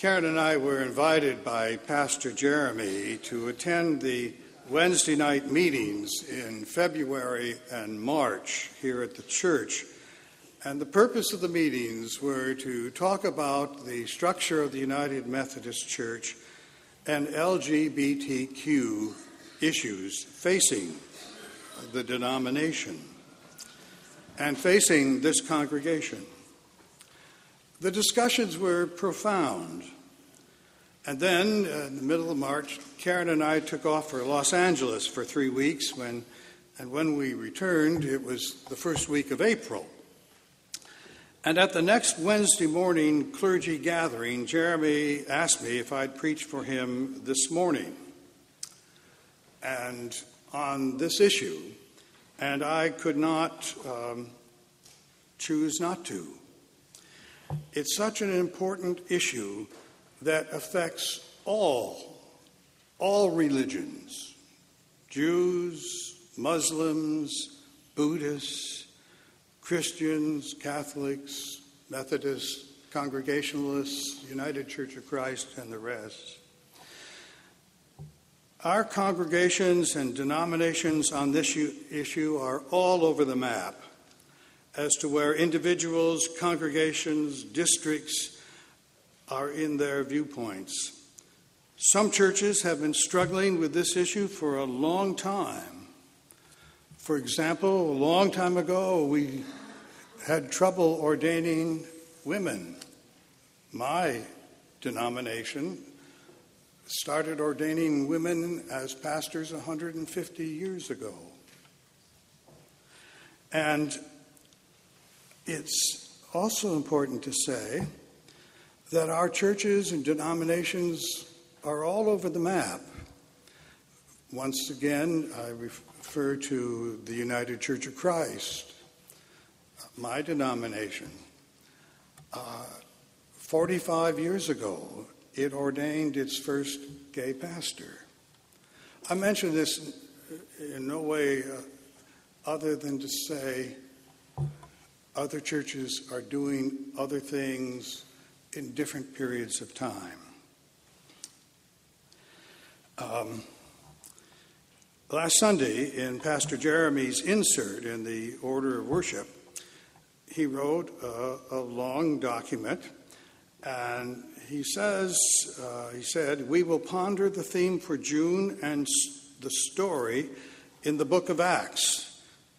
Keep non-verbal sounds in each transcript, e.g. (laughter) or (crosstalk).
Karen and I were invited by Pastor Jeremy to attend the Wednesday night meetings in February and March here at the church. And the purpose of the meetings were to talk about the structure of the United Methodist Church and LGBTQ issues facing the denomination and facing this congregation. The discussions were profound. And then, uh, in the middle of March, Karen and I took off for Los Angeles for three weeks. When, and when we returned, it was the first week of April. And at the next Wednesday morning clergy gathering, Jeremy asked me if I'd preach for him this morning and on this issue, and I could not um, choose not to. It's such an important issue that affects all, all religions Jews, Muslims, Buddhists, Christians, Catholics, Methodists, Congregationalists, United Church of Christ, and the rest. Our congregations and denominations on this issue are all over the map as to where individuals, congregations, districts are in their viewpoints. Some churches have been struggling with this issue for a long time. For example, a long time ago, we had trouble ordaining women. My denomination started ordaining women as pastors 150 years ago. And it's also important to say that our churches and denominations are all over the map. Once again, I refer to the United Church of Christ, my denomination. Uh, 45 years ago, it ordained its first gay pastor. I mention this in no way uh, other than to say other churches are doing other things in different periods of time. Um, last Sunday, in Pastor Jeremy's insert in the Order of Worship, he wrote a, a long document, and he says, uh, he said, we will ponder the theme for June and the story in the book of Acts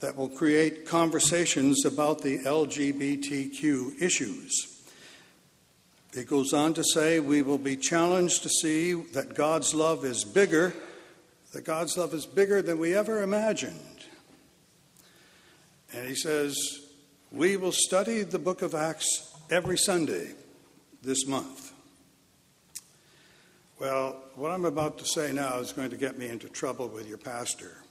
that will create conversations about the LGBTQ issues. It goes on to say, we will be challenged to see that God's love is bigger, that God's love is bigger than we ever imagined. And he says, we will study the book of Acts every Sunday this month. Well, what I'm about to say now is going to get me into trouble with your pastor.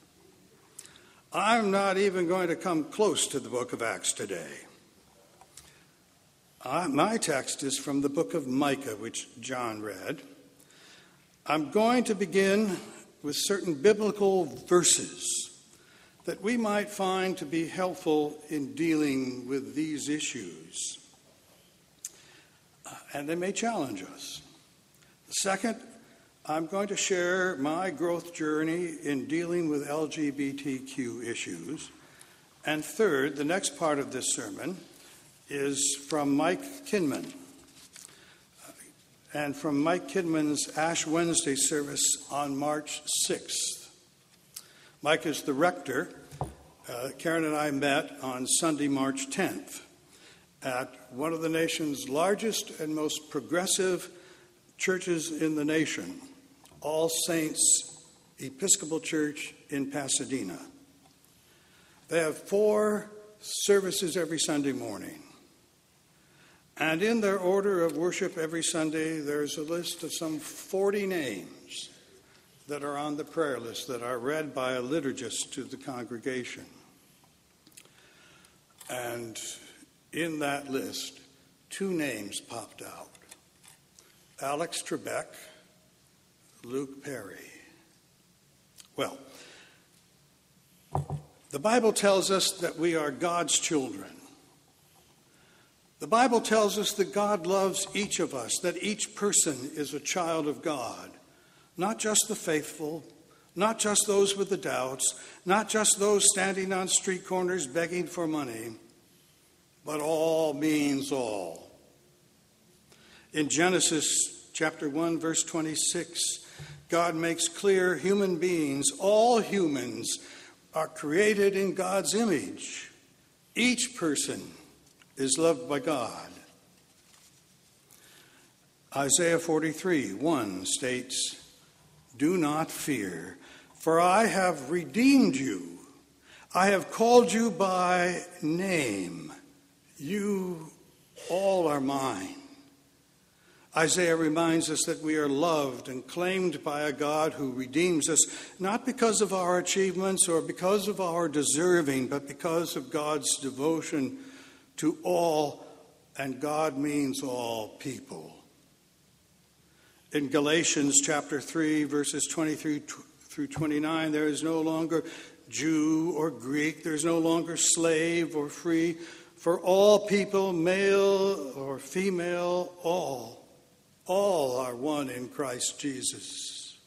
I'm not even going to come close to the book of Acts today. Uh, my text is from the book of Micah, which John read. I'm going to begin with certain biblical verses that we might find to be helpful in dealing with these issues. Uh, and they may challenge us. The Second, I'm going to share my growth journey in dealing with LGBTQ issues. And third, the next part of this sermon is from Mike Kinman. And from Mike Kinman's Ash Wednesday service on March 6th. Mike is the rector. Uh, Karen and I met on Sunday, March 10th, at one of the nation's largest and most progressive churches in the nation, all Saints Episcopal Church in Pasadena. They have four services every Sunday morning. And in their order of worship every Sunday, there's a list of some 40 names that are on the prayer list that are read by a liturgist to the congregation. And in that list, two names popped out Alex Trebek Luke Perry. Well, the Bible tells us that we are God's children. The Bible tells us that God loves each of us, that each person is a child of God, not just the faithful, not just those with the doubts, not just those standing on street corners begging for money, but all means all. In Genesis chapter 1 verse 26, God makes clear human beings, all humans are created in God's image. Each person is loved by God. Isaiah 43 1 states, Do not fear, for I have redeemed you. I have called you by name. You all are mine. Isaiah reminds us that we are loved and claimed by a God who redeems us, not because of our achievements or because of our deserving, but because of God's devotion to all, and God means all people. In Galatians chapter 3, verses 23 through 29, there is no longer Jew or Greek, there's no longer slave or free, for all people, male or female, all, all are one in Christ Jesus.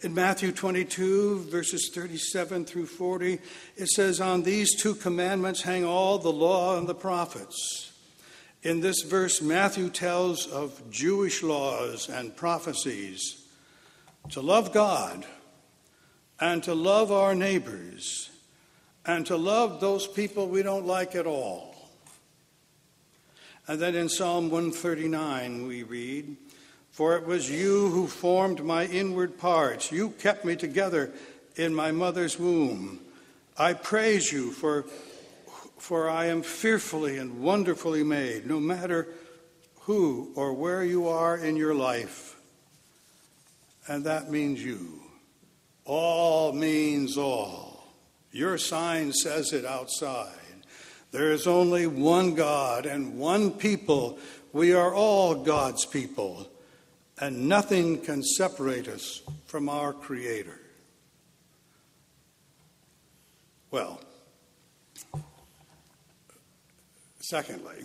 In Matthew 22, verses 37 through 40, it says, On these two commandments hang all the law and the prophets. In this verse, Matthew tells of Jewish laws and prophecies to love God and to love our neighbors and to love those people we don't like at all. And then in Psalm 139, we read, for it was you who formed my inward parts. You kept me together in my mother's womb. I praise you, for, for I am fearfully and wonderfully made, no matter who or where you are in your life. And that means you. All means all. Your sign says it outside. There is only one God and one people. We are all God's people and nothing can separate us from our Creator. Well, secondly,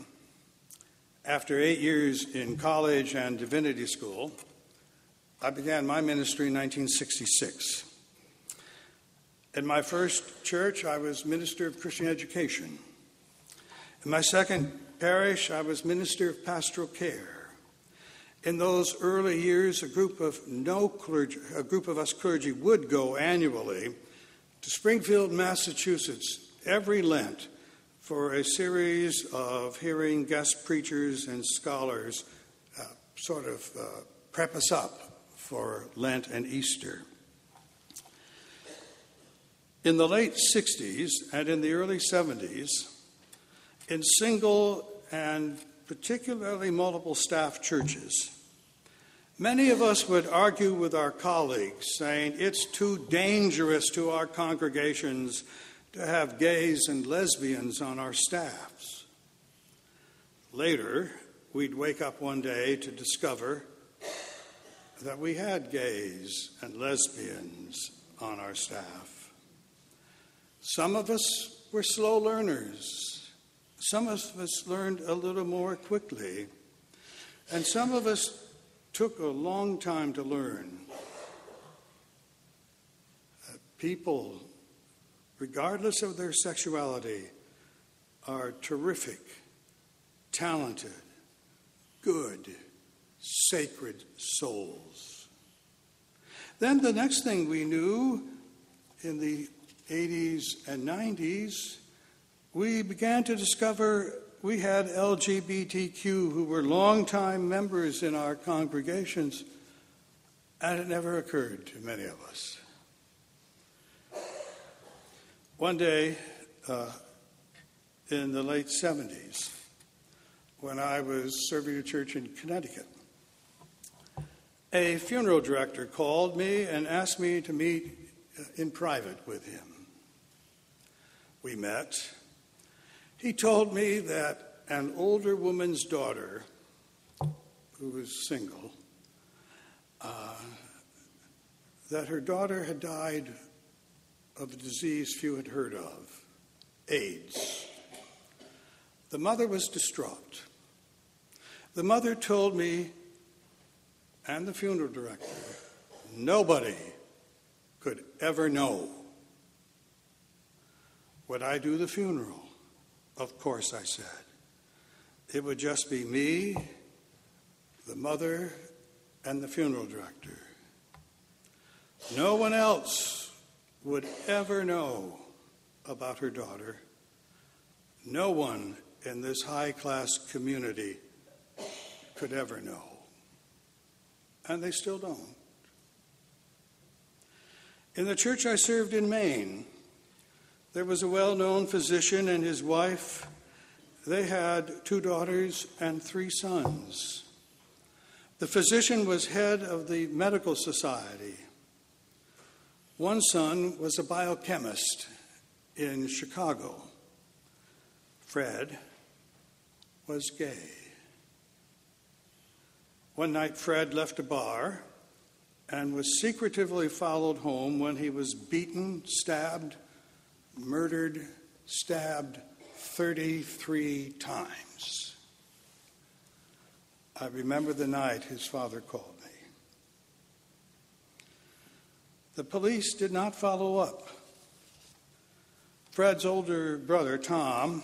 after eight years in college and divinity school, I began my ministry in 1966. In my first church, I was minister of Christian education. In my second parish, I was minister of pastoral care. In those early years, a group of no clergy, a group of us clergy would go annually to Springfield, Massachusetts, every Lent for a series of hearing guest preachers and scholars uh, sort of uh, prep us up for Lent and Easter. In the late 60s and in the early 70s, in single and particularly multiple staff churches, Many of us would argue with our colleagues, saying it's too dangerous to our congregations to have gays and lesbians on our staffs. Later, we'd wake up one day to discover that we had gays and lesbians on our staff. Some of us were slow learners. Some of us learned a little more quickly. And some of us took a long time to learn. that People, regardless of their sexuality, are terrific, talented, good, sacred souls. Then the next thing we knew in the 80s and 90s, we began to discover we had LGBTQ who were longtime members in our congregations, and it never occurred to many of us. One day uh, in the late 70s, when I was serving a church in Connecticut, a funeral director called me and asked me to meet uh, in private with him. We met he told me that an older woman's daughter, who was single, uh, that her daughter had died of a disease few had heard of AIDS. The mother was distraught. The mother told me and the funeral director nobody could ever know. Would I do the funeral? Of course, I said. It would just be me, the mother, and the funeral director. No one else would ever know about her daughter. No one in this high class community could ever know. And they still don't. In the church I served in Maine, there was a well known physician and his wife. They had two daughters and three sons. The physician was head of the medical society. One son was a biochemist in Chicago. Fred was gay. One night, Fred left a bar and was secretively followed home when he was beaten, stabbed, murdered, stabbed 33 times. I remember the night his father called me. The police did not follow up. Fred's older brother, Tom,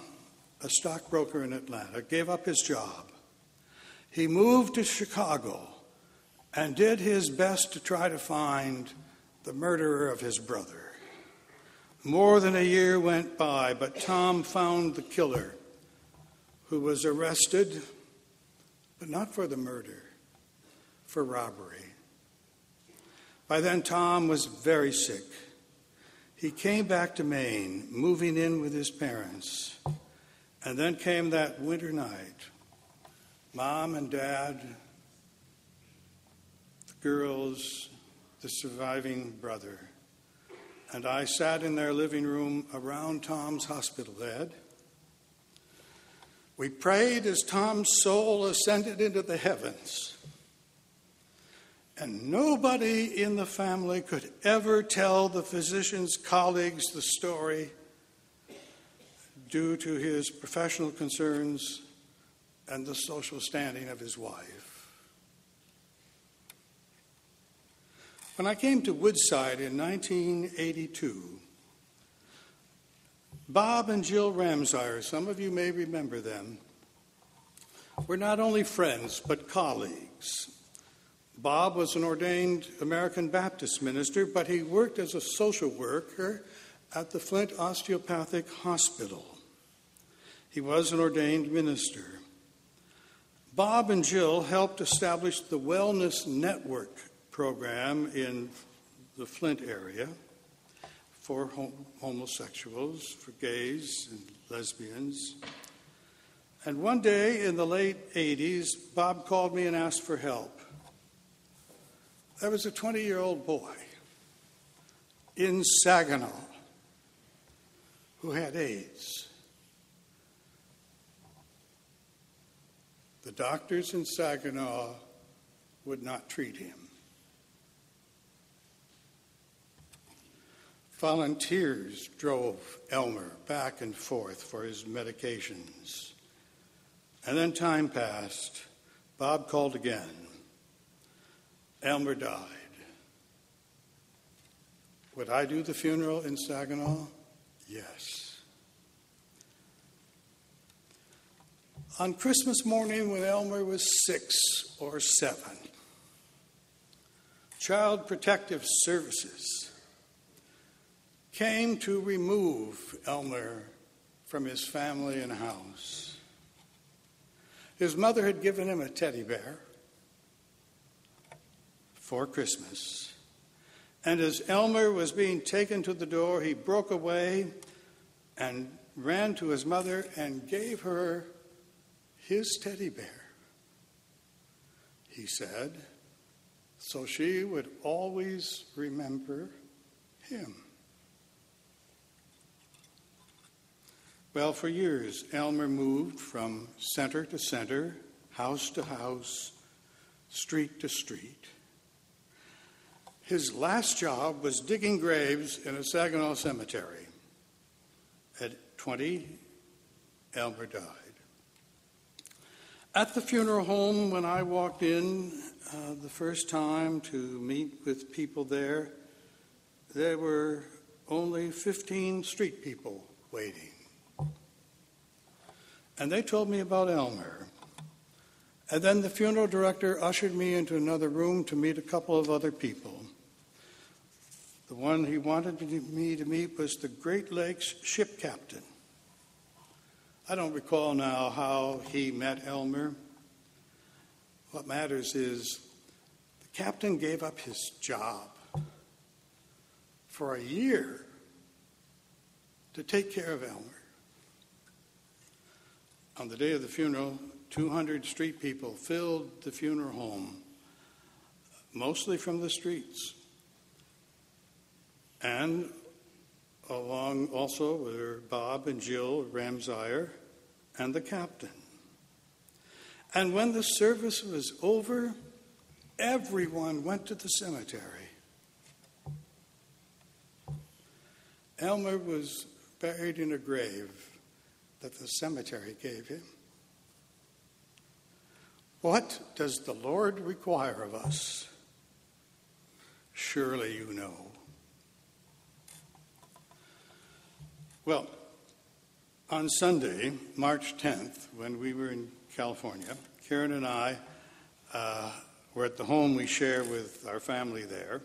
a stockbroker in Atlanta, gave up his job. He moved to Chicago and did his best to try to find the murderer of his brother. More than a year went by, but Tom found the killer who was arrested, but not for the murder, for robbery. By then, Tom was very sick. He came back to Maine, moving in with his parents. And then came that winter night. Mom and Dad, the girls, the surviving brother, and I sat in their living room around Tom's hospital bed. We prayed as Tom's soul ascended into the heavens. And nobody in the family could ever tell the physician's colleagues the story due to his professional concerns and the social standing of his wife. When I came to Woodside in 1982, Bob and Jill Ramsire, some of you may remember them, were not only friends but colleagues. Bob was an ordained American Baptist minister, but he worked as a social worker at the Flint Osteopathic Hospital. He was an ordained minister. Bob and Jill helped establish the Wellness Network program in the Flint area for homosexuals, for gays and lesbians. And one day in the late 80s, Bob called me and asked for help. There was a 20 year old boy in Saginaw who had AIDS. The doctors in Saginaw would not treat him. Volunteers drove Elmer back and forth for his medications. And then time passed. Bob called again. Elmer died. Would I do the funeral in Saginaw? Yes. On Christmas morning, when Elmer was six or seven, Child Protective Services came to remove Elmer from his family and house. His mother had given him a teddy bear for Christmas. And as Elmer was being taken to the door, he broke away and ran to his mother and gave her his teddy bear, he said, so she would always remember him. Well, for years, Elmer moved from center to center, house to house, street to street. His last job was digging graves in a Saginaw cemetery. At 20, Elmer died. At the funeral home, when I walked in uh, the first time to meet with people there, there were only 15 street people waiting. And they told me about Elmer. And then the funeral director ushered me into another room to meet a couple of other people. The one he wanted me to meet was the Great Lakes ship captain. I don't recall now how he met Elmer. What matters is the captain gave up his job for a year to take care of Elmer. On the day of the funeral, 200 street people filled the funeral home, mostly from the streets. And along also were Bob and Jill Ramsire and the captain. And when the service was over, everyone went to the cemetery. Elmer was buried in a grave that the cemetery gave him. What does the Lord require of us? Surely you know. Well, on Sunday, March 10th, when we were in California, Karen and I uh, were at the home we share with our family there,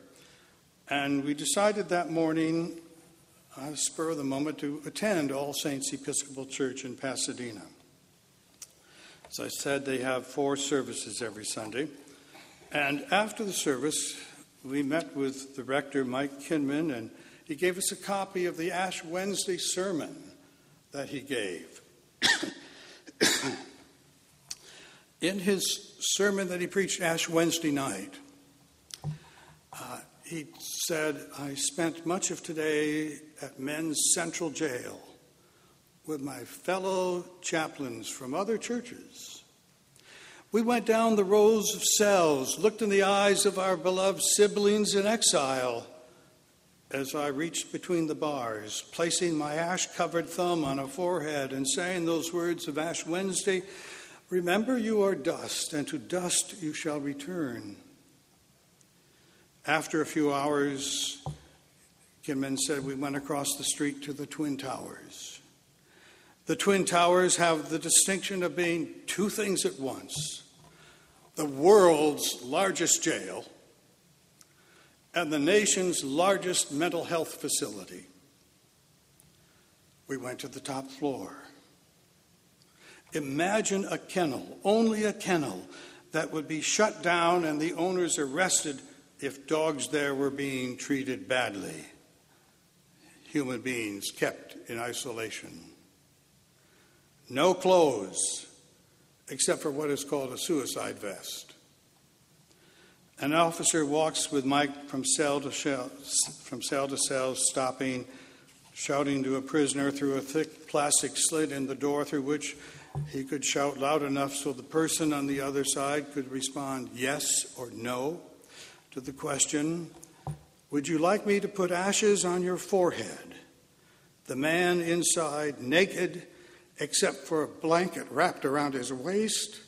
and we decided that morning, uh, spur of the moment, to attend All Saints Episcopal Church in Pasadena. As I said, they have four services every Sunday. And after the service, we met with the rector, Mike Kinman, and he gave us a copy of the Ash Wednesday sermon that he gave. (coughs) In his sermon that he preached Ash Wednesday night, uh, he said, I spent much of today at Men's Central Jail with my fellow chaplains from other churches. We went down the rows of cells, looked in the eyes of our beloved siblings in exile as I reached between the bars, placing my ash covered thumb on a forehead and saying those words of Ash Wednesday Remember, you are dust, and to dust you shall return. After a few hours, Kinman said we went across the street to the Twin Towers. The Twin Towers have the distinction of being two things at once the world's largest jail and the nation's largest mental health facility. We went to the top floor. Imagine a kennel, only a kennel, that would be shut down and the owners arrested if dogs there were being treated badly. Human beings kept in isolation. No clothes, except for what is called a suicide vest. An officer walks with Mike from cell to cell, from cell to cell, stopping, shouting to a prisoner through a thick plastic slit in the door through which he could shout loud enough so the person on the other side could respond yes or no to the question Would you like me to put ashes on your forehead? The man inside, naked except for a blanket wrapped around his waist,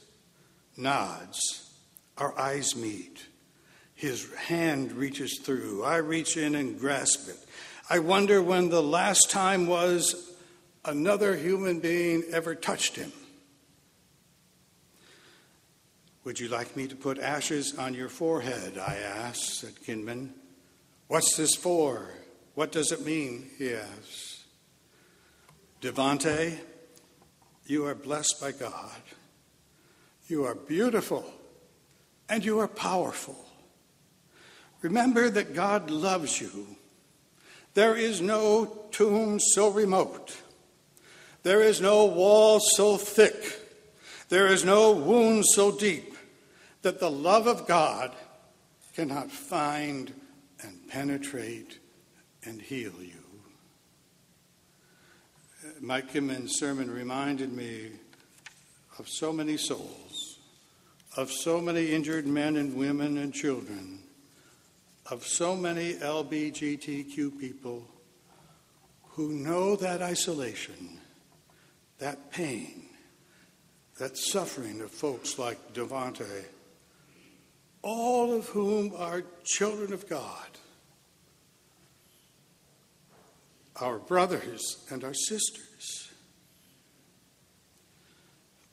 nods. Our eyes meet. His hand reaches through. I reach in and grasp it. I wonder when the last time was another human being ever touched him. Would you like me to put ashes on your forehead? I asked, said Kinman. What's this for? What does it mean? He asked. Devante, you are blessed by God. You are beautiful and you are powerful. Remember that God loves you. There is no tomb so remote. There is no wall so thick. There is no wound so deep that the love of God cannot find and penetrate and heal you. Mike Kinman's sermon reminded me of so many souls, of so many injured men and women and children of so many LBGTQ people who know that isolation, that pain, that suffering of folks like Devante, all of whom are children of God, our brothers and our sisters.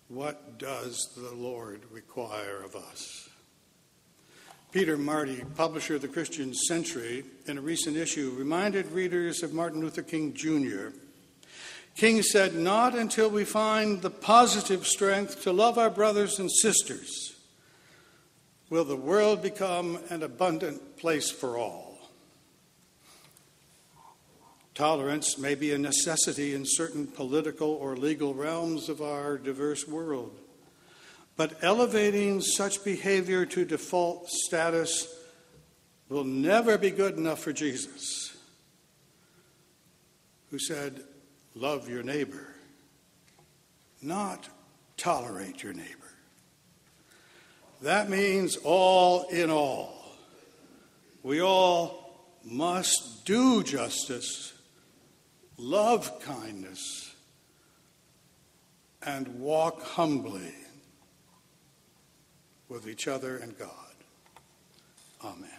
What does the Lord require of us? Peter Marty, publisher of the Christian Century, in a recent issue, reminded readers of Martin Luther King Jr. King said, Not until we find the positive strength to love our brothers and sisters will the world become an abundant place for all. Tolerance may be a necessity in certain political or legal realms of our diverse world. But elevating such behavior to default status will never be good enough for Jesus, who said, Love your neighbor, not tolerate your neighbor. That means all in all. We all must do justice, love kindness, and walk humbly with each other and God. Amen.